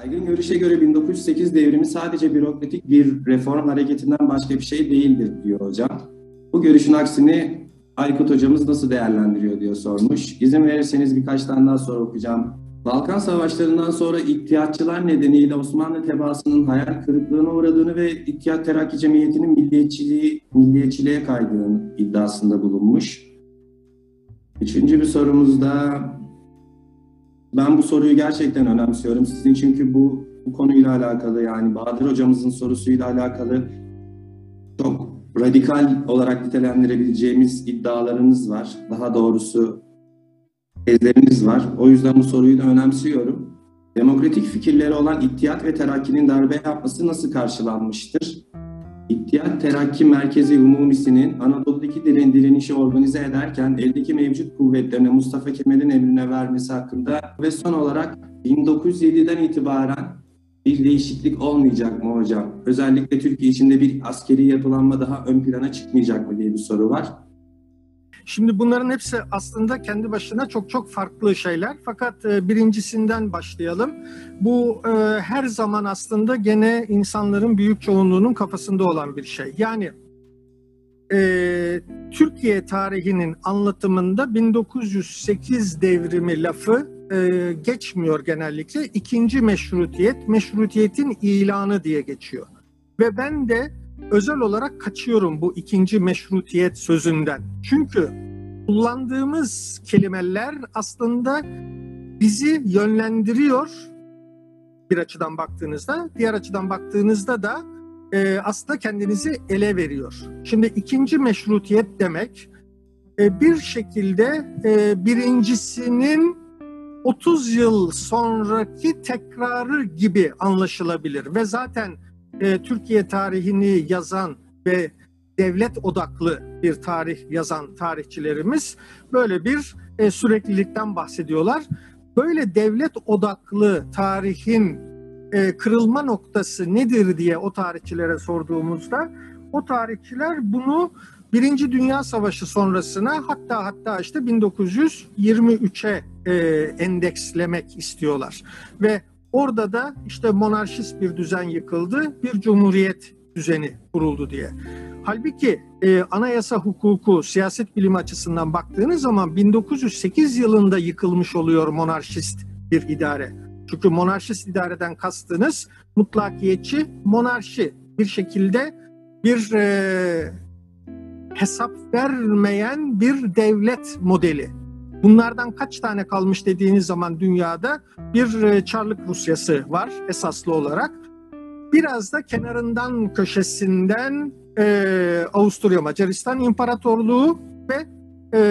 Yaygın görüşe göre 1908 devrimi sadece bürokratik bir reform hareketinden başka bir şey değildir diyor hocam. Bu görüşün aksini Aykut hocamız nasıl değerlendiriyor diyor sormuş. İzin verirseniz birkaç tane daha soru okuyacağım. Balkan Savaşları'ndan sonra ihtiyatçılar nedeniyle Osmanlı tebaasının hayal kırıklığına uğradığını ve İttihat Terakki Cemiyeti'nin milliyetçiliği, milliyetçiliğe kaydığını iddiasında bulunmuş. Üçüncü bir sorumuzda ben bu soruyu gerçekten önemsiyorum. Sizin çünkü bu, bu konuyla alakalı yani Bahadır hocamızın sorusuyla alakalı çok radikal olarak nitelendirebileceğimiz iddialarınız var. Daha doğrusu tezleriniz var. O yüzden bu soruyu da önemsiyorum. Demokratik fikirleri olan İttihad ve Terakki'nin darbe yapması nasıl karşılanmıştır? İttihad Terakki Merkezi Umumisi'nin Anadolu'daki direnişi organize ederken eldeki mevcut kuvvetlerine Mustafa Kemal'in emrine vermesi hakkında ve son olarak 1907'den itibaren bir değişiklik olmayacak mı hocam? Özellikle Türkiye içinde bir askeri yapılanma daha ön plana çıkmayacak mı diye bir soru var. Şimdi bunların hepsi aslında kendi başına çok çok farklı şeyler. Fakat e, birincisinden başlayalım. Bu e, her zaman aslında gene insanların büyük çoğunluğunun kafasında olan bir şey. Yani e, Türkiye tarihinin anlatımında 1908 devrimi lafı geçmiyor genellikle. İkinci meşrutiyet, meşrutiyetin ilanı diye geçiyor. Ve ben de özel olarak kaçıyorum bu ikinci meşrutiyet sözünden. Çünkü kullandığımız kelimeler aslında bizi yönlendiriyor bir açıdan baktığınızda. Diğer açıdan baktığınızda da e, aslında kendinizi ele veriyor. Şimdi ikinci meşrutiyet demek e, bir şekilde e, birincisinin 30 yıl sonraki tekrarı gibi anlaşılabilir ve zaten e, Türkiye tarihini yazan ve devlet odaklı bir tarih yazan tarihçilerimiz böyle bir e, süreklilikten bahsediyorlar. Böyle devlet odaklı tarihin e, kırılma noktası nedir diye o tarihçilere sorduğumuzda o tarihçiler bunu Birinci Dünya Savaşı sonrasına hatta hatta işte 1923'e e, endekslemek istiyorlar. Ve orada da işte monarşist bir düzen yıkıldı, bir cumhuriyet düzeni kuruldu diye. Halbuki e, anayasa hukuku siyaset bilimi açısından baktığınız zaman 1908 yılında yıkılmış oluyor monarşist bir idare. Çünkü monarşist idareden kastınız mutlakiyetçi monarşi bir şekilde bir e, hesap vermeyen bir devlet modeli. Bunlardan kaç tane kalmış dediğiniz zaman dünyada bir e, Çarlık Rusyası var esaslı olarak. Biraz da kenarından köşesinden e, Avusturya Macaristan İmparatorluğu ve e,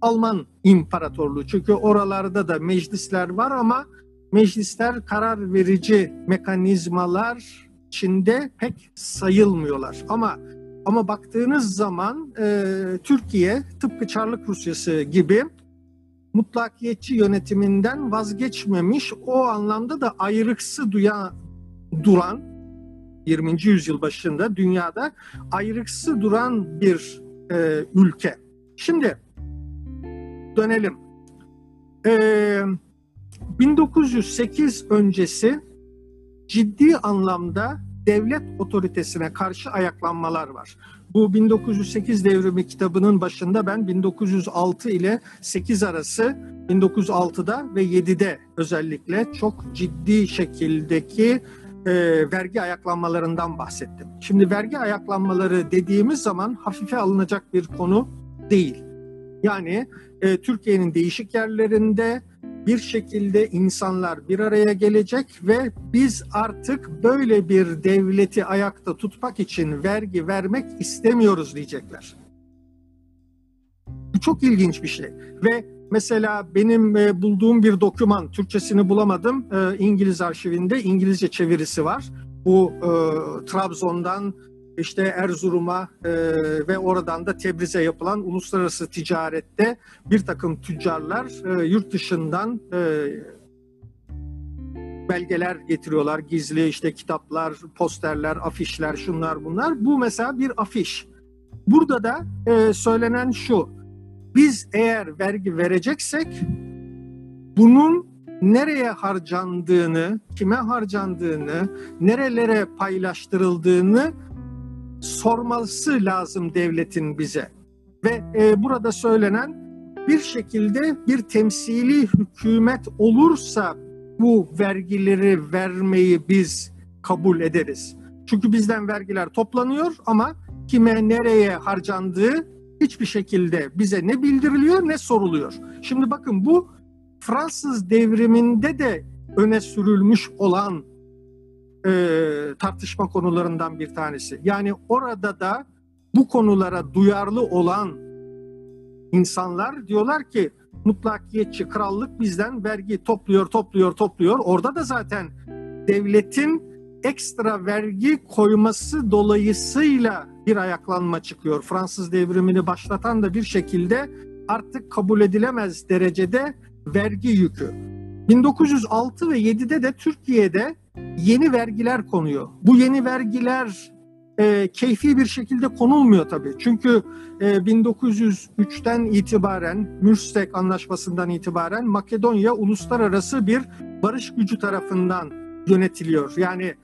Alman İmparatorluğu. Çünkü oralarda da meclisler var ama meclisler karar verici mekanizmalar içinde pek sayılmıyorlar. Ama ama baktığınız zaman e, Türkiye tıpkı Çarlık Rusyası gibi mutlakiyetçi yönetiminden vazgeçmemiş o anlamda da ayrıksı duya, duran 20. yüzyıl başında dünyada ayrıksı duran bir e, ülke. Şimdi dönelim. E, 1908 öncesi ciddi anlamda devlet otoritesine karşı ayaklanmalar var. Bu 1908 devrimi kitabının başında ben 1906 ile 8 arası 1906'da ve 7'de özellikle çok ciddi şekildeki e, vergi ayaklanmalarından bahsettim. Şimdi vergi ayaklanmaları dediğimiz zaman hafife alınacak bir konu değil. Yani e, Türkiye'nin değişik yerlerinde bir şekilde insanlar bir araya gelecek ve biz artık böyle bir devleti ayakta tutmak için vergi vermek istemiyoruz diyecekler. Bu çok ilginç bir şey ve mesela benim e, bulduğum bir doküman, Türkçesini bulamadım, e, İngiliz arşivinde İngilizce çevirisi var. Bu e, Trabzon'dan işte Erzurum'a e, ve oradan da Tebriz'e yapılan uluslararası ticarette bir takım tüccarlar e, yurt dışından e, belgeler getiriyorlar. Gizli işte kitaplar, posterler, afişler, şunlar bunlar. Bu mesela bir afiş. Burada da e, söylenen şu. Biz eğer vergi vereceksek bunun nereye harcandığını, kime harcandığını, nerelere paylaştırıldığını sorması lazım devletin bize. Ve e, burada söylenen bir şekilde bir temsili hükümet olursa bu vergileri vermeyi biz kabul ederiz. Çünkü bizden vergiler toplanıyor ama kime nereye harcandığı hiçbir şekilde bize ne bildiriliyor ne soruluyor. Şimdi bakın bu Fransız devriminde de öne sürülmüş olan e, tartışma konularından bir tanesi. Yani orada da bu konulara duyarlı olan insanlar diyorlar ki mutlakiyetçi krallık bizden vergi topluyor, topluyor, topluyor. Orada da zaten devletin ekstra vergi koyması dolayısıyla bir ayaklanma çıkıyor. Fransız devrimini başlatan da bir şekilde artık kabul edilemez derecede vergi yükü. 1906 ve 7'de de Türkiye'de yeni vergiler konuyor. Bu yeni vergiler e, keyfi bir şekilde konulmuyor tabii. Çünkü e, 1903'ten itibaren, Mürstek Anlaşması'ndan itibaren Makedonya uluslararası bir barış gücü tarafından yönetiliyor. Yani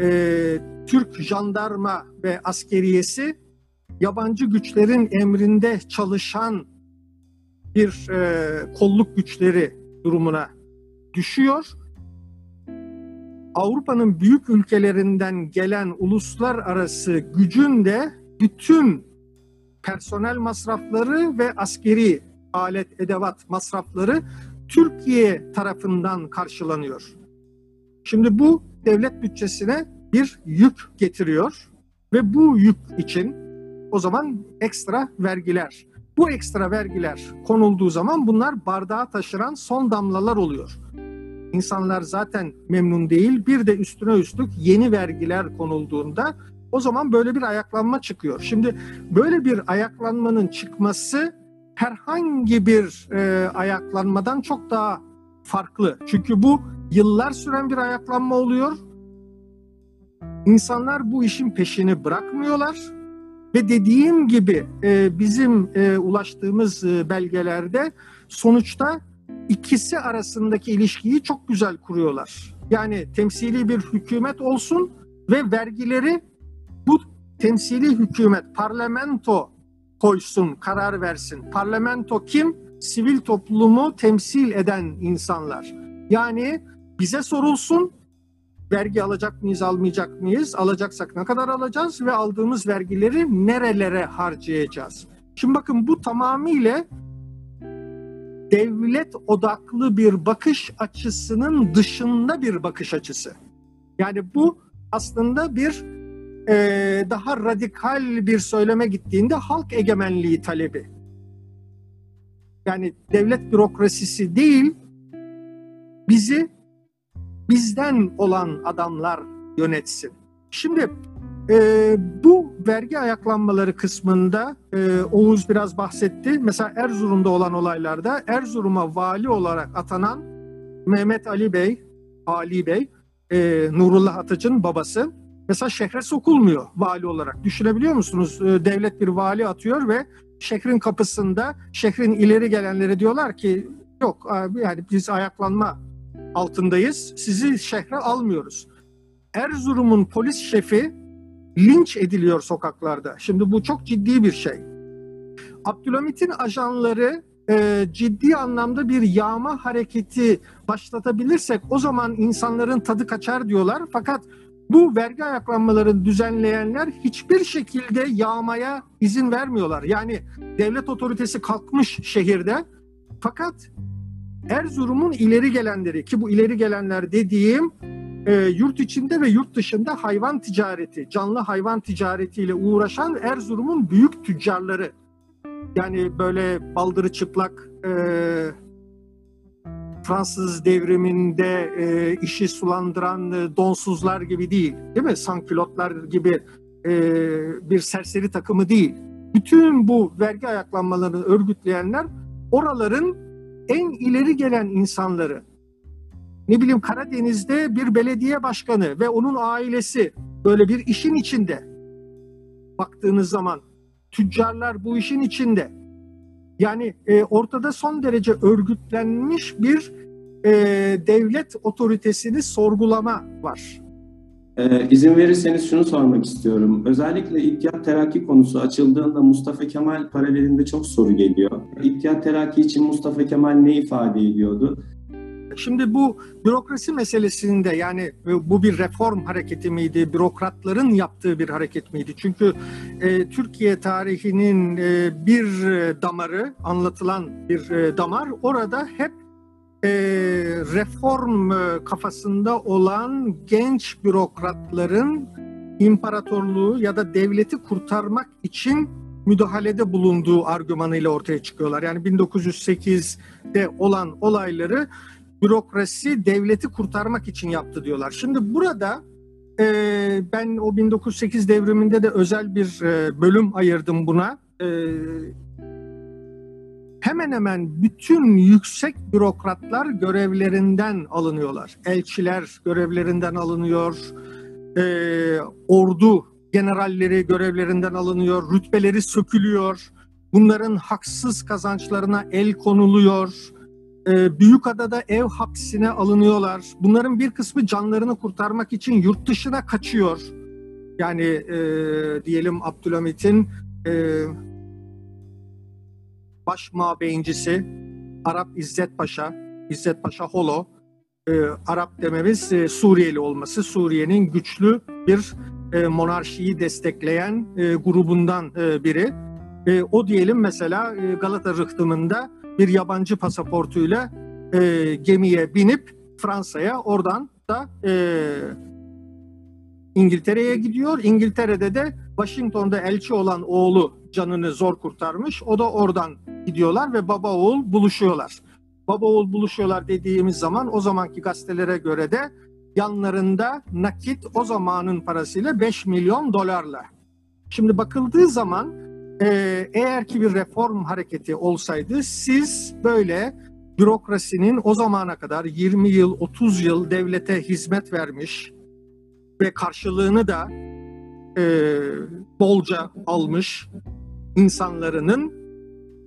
e, Türk jandarma ve askeriyesi yabancı güçlerin emrinde çalışan bir e, kolluk güçleri durumuna düşüyor. Avrupa'nın büyük ülkelerinden gelen uluslararası gücün de bütün personel masrafları ve askeri alet edevat masrafları Türkiye tarafından karşılanıyor. Şimdi bu devlet bütçesine bir yük getiriyor ve bu yük için o zaman ekstra vergiler. Bu ekstra vergiler konulduğu zaman bunlar bardağa taşıran son damlalar oluyor. İnsanlar zaten memnun değil. Bir de üstüne üstlük yeni vergiler konulduğunda o zaman böyle bir ayaklanma çıkıyor. Şimdi böyle bir ayaklanmanın çıkması herhangi bir e, ayaklanmadan çok daha farklı. Çünkü bu yıllar süren bir ayaklanma oluyor. İnsanlar bu işin peşini bırakmıyorlar ve dediğim gibi e, bizim e, ulaştığımız e, belgelerde sonuçta ikisi arasındaki ilişkiyi çok güzel kuruyorlar. Yani temsili bir hükümet olsun ve vergileri bu temsili hükümet, parlamento koysun, karar versin. Parlamento kim? Sivil toplumu temsil eden insanlar. Yani bize sorulsun, vergi alacak mıyız, almayacak mıyız? Alacaksak ne kadar alacağız ve aldığımız vergileri nerelere harcayacağız? Şimdi bakın bu tamamıyla devlet odaklı bir bakış açısının dışında bir bakış açısı. Yani bu aslında bir e, daha radikal bir söyleme gittiğinde halk egemenliği talebi. Yani devlet bürokrasisi değil, bizi bizden olan adamlar yönetsin. Şimdi e, bu vergi ayaklanmaları kısmında e, Oğuz biraz bahsetti. Mesela Erzurum'da olan olaylarda Erzurum'a vali olarak atanan Mehmet Ali Bey, Ali Bey, e, Nurullah Atıcı'nın babası mesela şehre sokulmuyor vali olarak. Düşünebiliyor musunuz? E, devlet bir vali atıyor ve şehrin kapısında şehrin ileri gelenleri diyorlar ki yok yani biz ayaklanma altındayız. Sizi şehre almıyoruz. Erzurum'un polis şefi linç ediliyor sokaklarda. Şimdi bu çok ciddi bir şey. Abdülhamit'in ajanları e, ciddi anlamda bir yağma hareketi başlatabilirsek o zaman insanların tadı kaçar diyorlar. Fakat bu vergi ayaklanmalarını düzenleyenler hiçbir şekilde yağmaya izin vermiyorlar. Yani devlet otoritesi kalkmış şehirde fakat Erzurum'un ileri gelenleri ki bu ileri gelenler dediğim e, yurt içinde ve yurt dışında hayvan ticareti, canlı hayvan ticaretiyle uğraşan Erzurum'un büyük tüccarları. Yani böyle baldırı çıplak e, Fransız devriminde e, işi sulandıran e, donsuzlar gibi değil, değil mi? Sankülotlar gibi e, bir serseri takımı değil. Bütün bu vergi ayaklanmalarını örgütleyenler oraların en ileri gelen insanları ne bileyim Karadeniz'de bir belediye başkanı ve onun ailesi böyle bir işin içinde baktığınız zaman tüccarlar bu işin içinde yani e, ortada son derece örgütlenmiş bir e, devlet otoritesini sorgulama var. Ee, izin verirseniz şunu sormak istiyorum. Özellikle İttihat Terakki konusu açıldığında Mustafa Kemal paralelinde çok soru geliyor. İttihat Terakki için Mustafa Kemal ne ifade ediyordu? Şimdi bu bürokrasi meselesinde yani bu bir reform hareketi miydi, bürokratların yaptığı bir hareket miydi? Çünkü e, Türkiye tarihinin e, bir damarı, anlatılan bir e, damar orada hep e, reform e, kafasında olan genç bürokratların imparatorluğu ya da devleti kurtarmak için müdahalede bulunduğu argümanıyla ortaya çıkıyorlar. Yani 1908'de olan olayları bürokrasi devleti kurtarmak için yaptı diyorlar. Şimdi burada e, ben o 1908 devriminde de özel bir e, bölüm ayırdım buna. E, hemen hemen bütün yüksek bürokratlar görevlerinden alınıyorlar. Elçiler görevlerinden alınıyor, e, ordu generalleri görevlerinden alınıyor, rütbeleri sökülüyor, bunların haksız kazançlarına el konuluyor, e, Büyükada'da ev hapsine alınıyorlar. Bunların bir kısmı canlarını kurtarmak için yurt dışına kaçıyor. Yani e, diyelim Abdülhamit'in e, baş mabeyincisi Arap İzzet Paşa, İzzet Paşa Holo, e, Arap dememiz e, Suriyeli olması, Suriye'nin güçlü bir e, monarşiyi destekleyen e, grubundan e, biri. E, o diyelim mesela e, Galata rıhtımında bir yabancı pasaportuyla e, gemiye binip Fransa'ya oradan da e, İngiltere'ye gidiyor. İngiltere'de de Washington'da elçi olan oğlu canını zor kurtarmış. O da oradan gidiyorlar ve baba oğul buluşuyorlar. Baba oğul buluşuyorlar dediğimiz zaman o zamanki gazetelere göre de yanlarında nakit o zamanın parasıyla 5 milyon dolarla. Şimdi bakıldığı zaman e, eğer ki bir reform hareketi olsaydı siz böyle bürokrasinin o zamana kadar 20 yıl 30 yıl devlete hizmet vermiş ve karşılığını da e, bolca almış insanlarının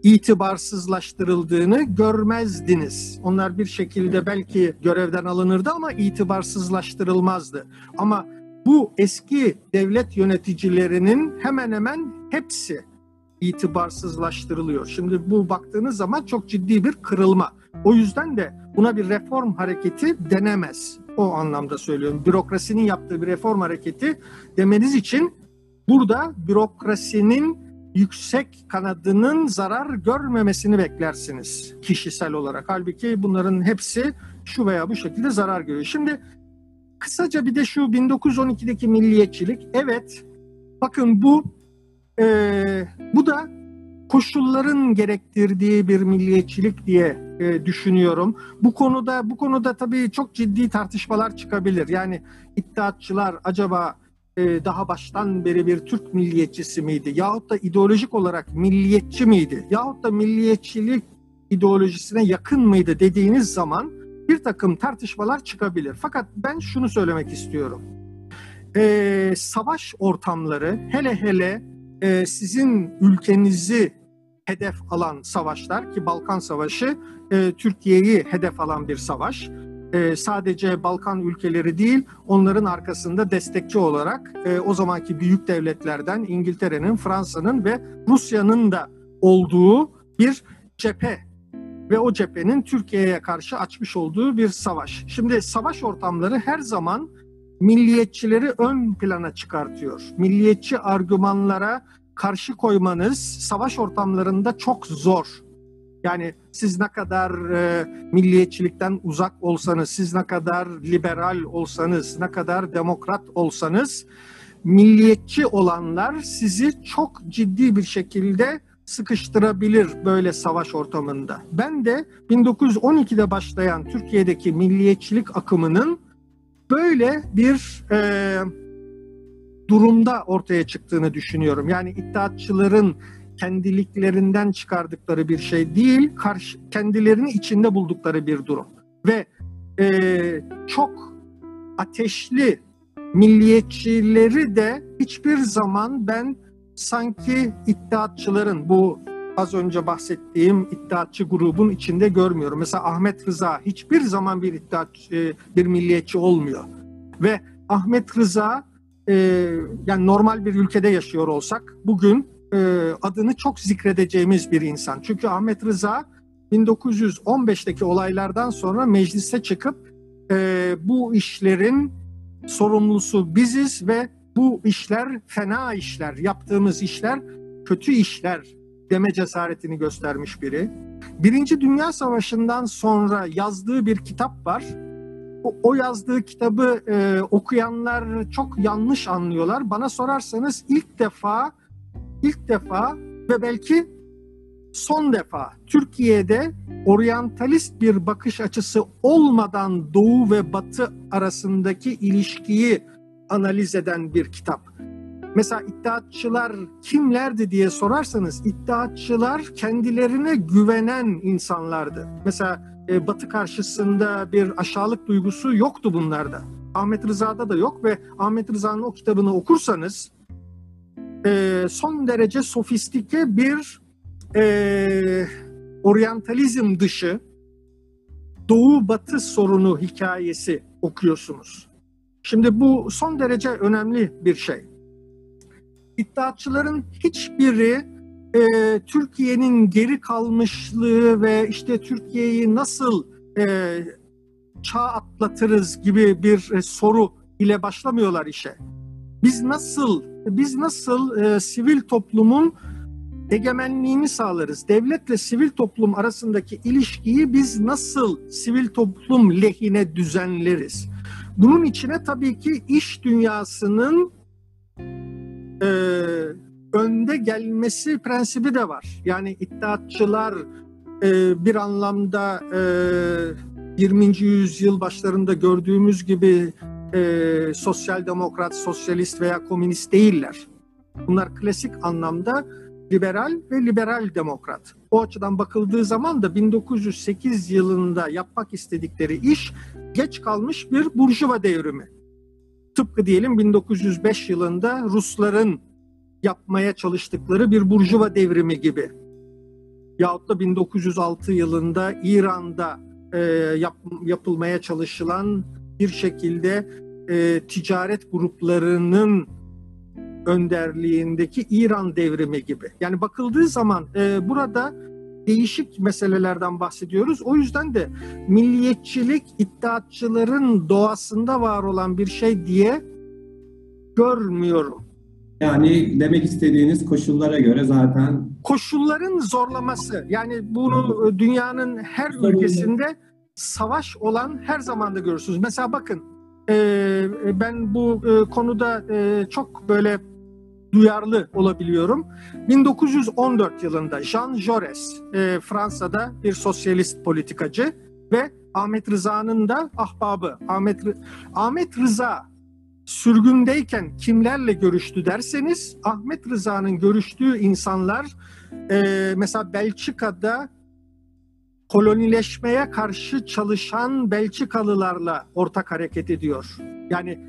itibarsızlaştırıldığını görmezdiniz. Onlar bir şekilde belki görevden alınırdı ama itibarsızlaştırılmazdı. Ama bu eski devlet yöneticilerinin hemen hemen hepsi itibarsızlaştırılıyor. Şimdi bu baktığınız zaman çok ciddi bir kırılma. O yüzden de buna bir reform hareketi denemez. O anlamda söylüyorum. Bürokrasinin yaptığı bir reform hareketi demeniz için burada bürokrasinin yüksek kanadının zarar görmemesini beklersiniz kişisel olarak. Halbuki bunların hepsi şu veya bu şekilde zarar görüyor. Şimdi kısaca bir de şu 1912'deki milliyetçilik. Evet bakın bu e, bu da koşulların gerektirdiği bir milliyetçilik diye e, düşünüyorum. Bu konuda bu konuda tabii çok ciddi tartışmalar çıkabilir. Yani iddiatçılar acaba e, daha baştan beri bir Türk milliyetçisi miydi? Yahut da ideolojik olarak milliyetçi miydi? Yahut da milliyetçilik ideolojisine yakın mıydı dediğiniz zaman bir takım tartışmalar çıkabilir. Fakat ben şunu söylemek istiyorum. E, savaş ortamları hele hele e, sizin ülkenizi hedef alan savaşlar ki Balkan Savaşı e, Türkiye'yi hedef alan bir savaş. E, sadece Balkan ülkeleri değil, onların arkasında destekçi olarak e, o zamanki büyük devletlerden İngiltere'nin, Fransa'nın ve Rusya'nın da olduğu bir cephe ve o cephenin Türkiye'ye karşı açmış olduğu bir savaş. Şimdi savaş ortamları her zaman milliyetçileri ön plana çıkartıyor. Milliyetçi argümanlara karşı koymanız savaş ortamlarında çok zor. Yani siz ne kadar e, milliyetçilikten uzak olsanız, siz ne kadar liberal olsanız, ne kadar demokrat olsanız milliyetçi olanlar sizi çok ciddi bir şekilde sıkıştırabilir böyle savaş ortamında. Ben de 1912'de başlayan Türkiye'deki milliyetçilik akımının böyle bir e, durumda ortaya çıktığını düşünüyorum. Yani iddiatçıların kendiliklerinden çıkardıkları bir şey değil, karşı, kendilerini içinde buldukları bir durum. Ve e, çok ateşli milliyetçileri de hiçbir zaman ben sanki iddiatçıların bu az önce bahsettiğim iddiatçı grubun içinde görmüyorum. Mesela Ahmet Rıza hiçbir zaman bir iddiat e, bir milliyetçi olmuyor. Ve Ahmet Rıza e, yani normal bir ülkede yaşıyor olsak bugün e, adını çok zikredeceğimiz bir insan. Çünkü Ahmet Rıza 1915'teki olaylardan sonra meclise çıkıp bu işlerin sorumlusu biziz ve bu işler fena işler, yaptığımız işler kötü işler deme cesaretini göstermiş biri. Birinci Dünya Savaşı'ndan sonra yazdığı bir kitap var. O, o yazdığı kitabı e, okuyanlar çok yanlış anlıyorlar. Bana sorarsanız ilk defa, ilk defa ve belki son defa Türkiye'de oryantalist bir bakış açısı olmadan Doğu ve Batı arasındaki ilişkiyi analiz eden bir kitap. Mesela iddiatçılar kimlerdi diye sorarsanız iddiatçılar kendilerine güvenen insanlardı. Mesela e, Batı karşısında bir aşağılık duygusu yoktu bunlarda. Ahmet Rıza'da da yok ve Ahmet Rıza'nın o kitabını okursanız e, son derece sofistike bir e, oryantalizm dışı Doğu Batı sorunu hikayesi okuyorsunuz. Şimdi bu son derece önemli bir şey. İddiatçıların hiçbiri e, Türkiye'nin geri kalmışlığı ve işte Türkiye'yi nasıl e, çağ atlatırız gibi bir e, soru ile başlamıyorlar işe. Biz nasıl biz nasıl e, sivil toplumun egemenliğini sağlarız. Devletle sivil toplum arasındaki ilişkiyi biz nasıl sivil toplum lehine düzenleriz? Bunun içine tabii ki iş dünyasının e, önde gelmesi prensibi de var. Yani iddiatçılar e, bir anlamda e, 20. yüzyıl başlarında gördüğümüz gibi e, sosyal demokrat, sosyalist veya komünist değiller. Bunlar klasik anlamda liberal ve liberal demokrat. O açıdan bakıldığı zaman da 1908 yılında yapmak istedikleri iş geç kalmış bir burjuva devrimi. Tıpkı diyelim 1905 yılında Rusların yapmaya çalıştıkları bir burjuva devrimi gibi. Yahut da 1906 yılında İran'da e, yap, yapılmaya çalışılan bir şekilde e, ticaret gruplarının önderliğindeki İran devrimi gibi. Yani bakıldığı zaman e, burada değişik meselelerden bahsediyoruz. O yüzden de milliyetçilik iddiatçıların doğasında var olan bir şey diye görmüyorum. Yani demek istediğiniz koşullara göre zaten koşulların zorlaması. Yani bunu dünyanın her ülkesinde savaş olan her zaman da görürsünüz. Mesela bakın ben bu konuda çok böyle duyarlı olabiliyorum. 1914 yılında Jean Jaurès e, Fransa'da bir sosyalist politikacı ve Ahmet Rıza'nın da ahbabı. Ahmet, Ahmet Rıza sürgündeyken kimlerle görüştü derseniz Ahmet Rıza'nın görüştüğü insanlar e, mesela Belçika'da kolonileşmeye karşı çalışan Belçikalılarla ortak hareket ediyor. Yani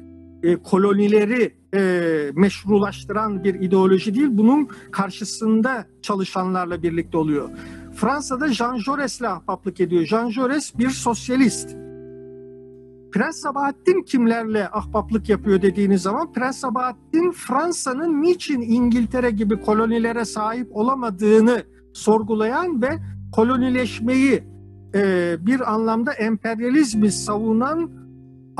e, kolonileri e, meşrulaştıran bir ideoloji değil, bunun karşısında çalışanlarla birlikte oluyor. Fransa'da Jean Jaurès'le ahbaplık ediyor. Jean Jaurès bir sosyalist. Prens Sabahattin kimlerle ahbaplık yapıyor dediğiniz zaman Prens Sabahattin Fransa'nın niçin İngiltere gibi kolonilere sahip olamadığını sorgulayan ve kolonileşmeyi e, bir anlamda emperyalizmi savunan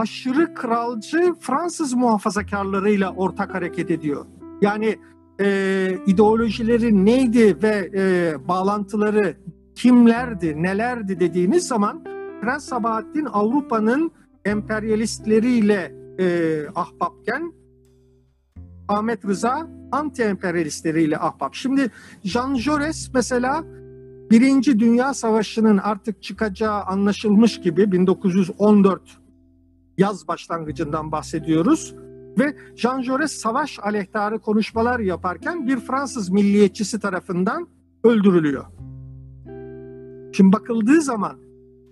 aşırı kralcı Fransız muhafazakarlarıyla ortak hareket ediyor. Yani e, ideolojileri neydi ve e, bağlantıları kimlerdi, nelerdi dediğiniz zaman Prens Sabahattin Avrupa'nın emperyalistleriyle e, ahbapken Ahmet Rıza anti-emperyalistleriyle ahbap. Şimdi Jean Jaurès mesela Birinci Dünya Savaşı'nın artık çıkacağı anlaşılmış gibi 1914 yaz başlangıcından bahsediyoruz. Ve Jean Jaurès savaş aleyhtarı konuşmalar yaparken bir Fransız milliyetçisi tarafından öldürülüyor. Şimdi bakıldığı zaman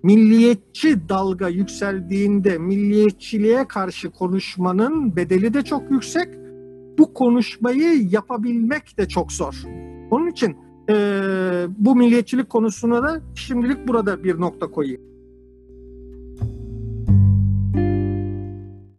milliyetçi dalga yükseldiğinde milliyetçiliğe karşı konuşmanın bedeli de çok yüksek. Bu konuşmayı yapabilmek de çok zor. Onun için bu milliyetçilik konusuna da şimdilik burada bir nokta koyayım.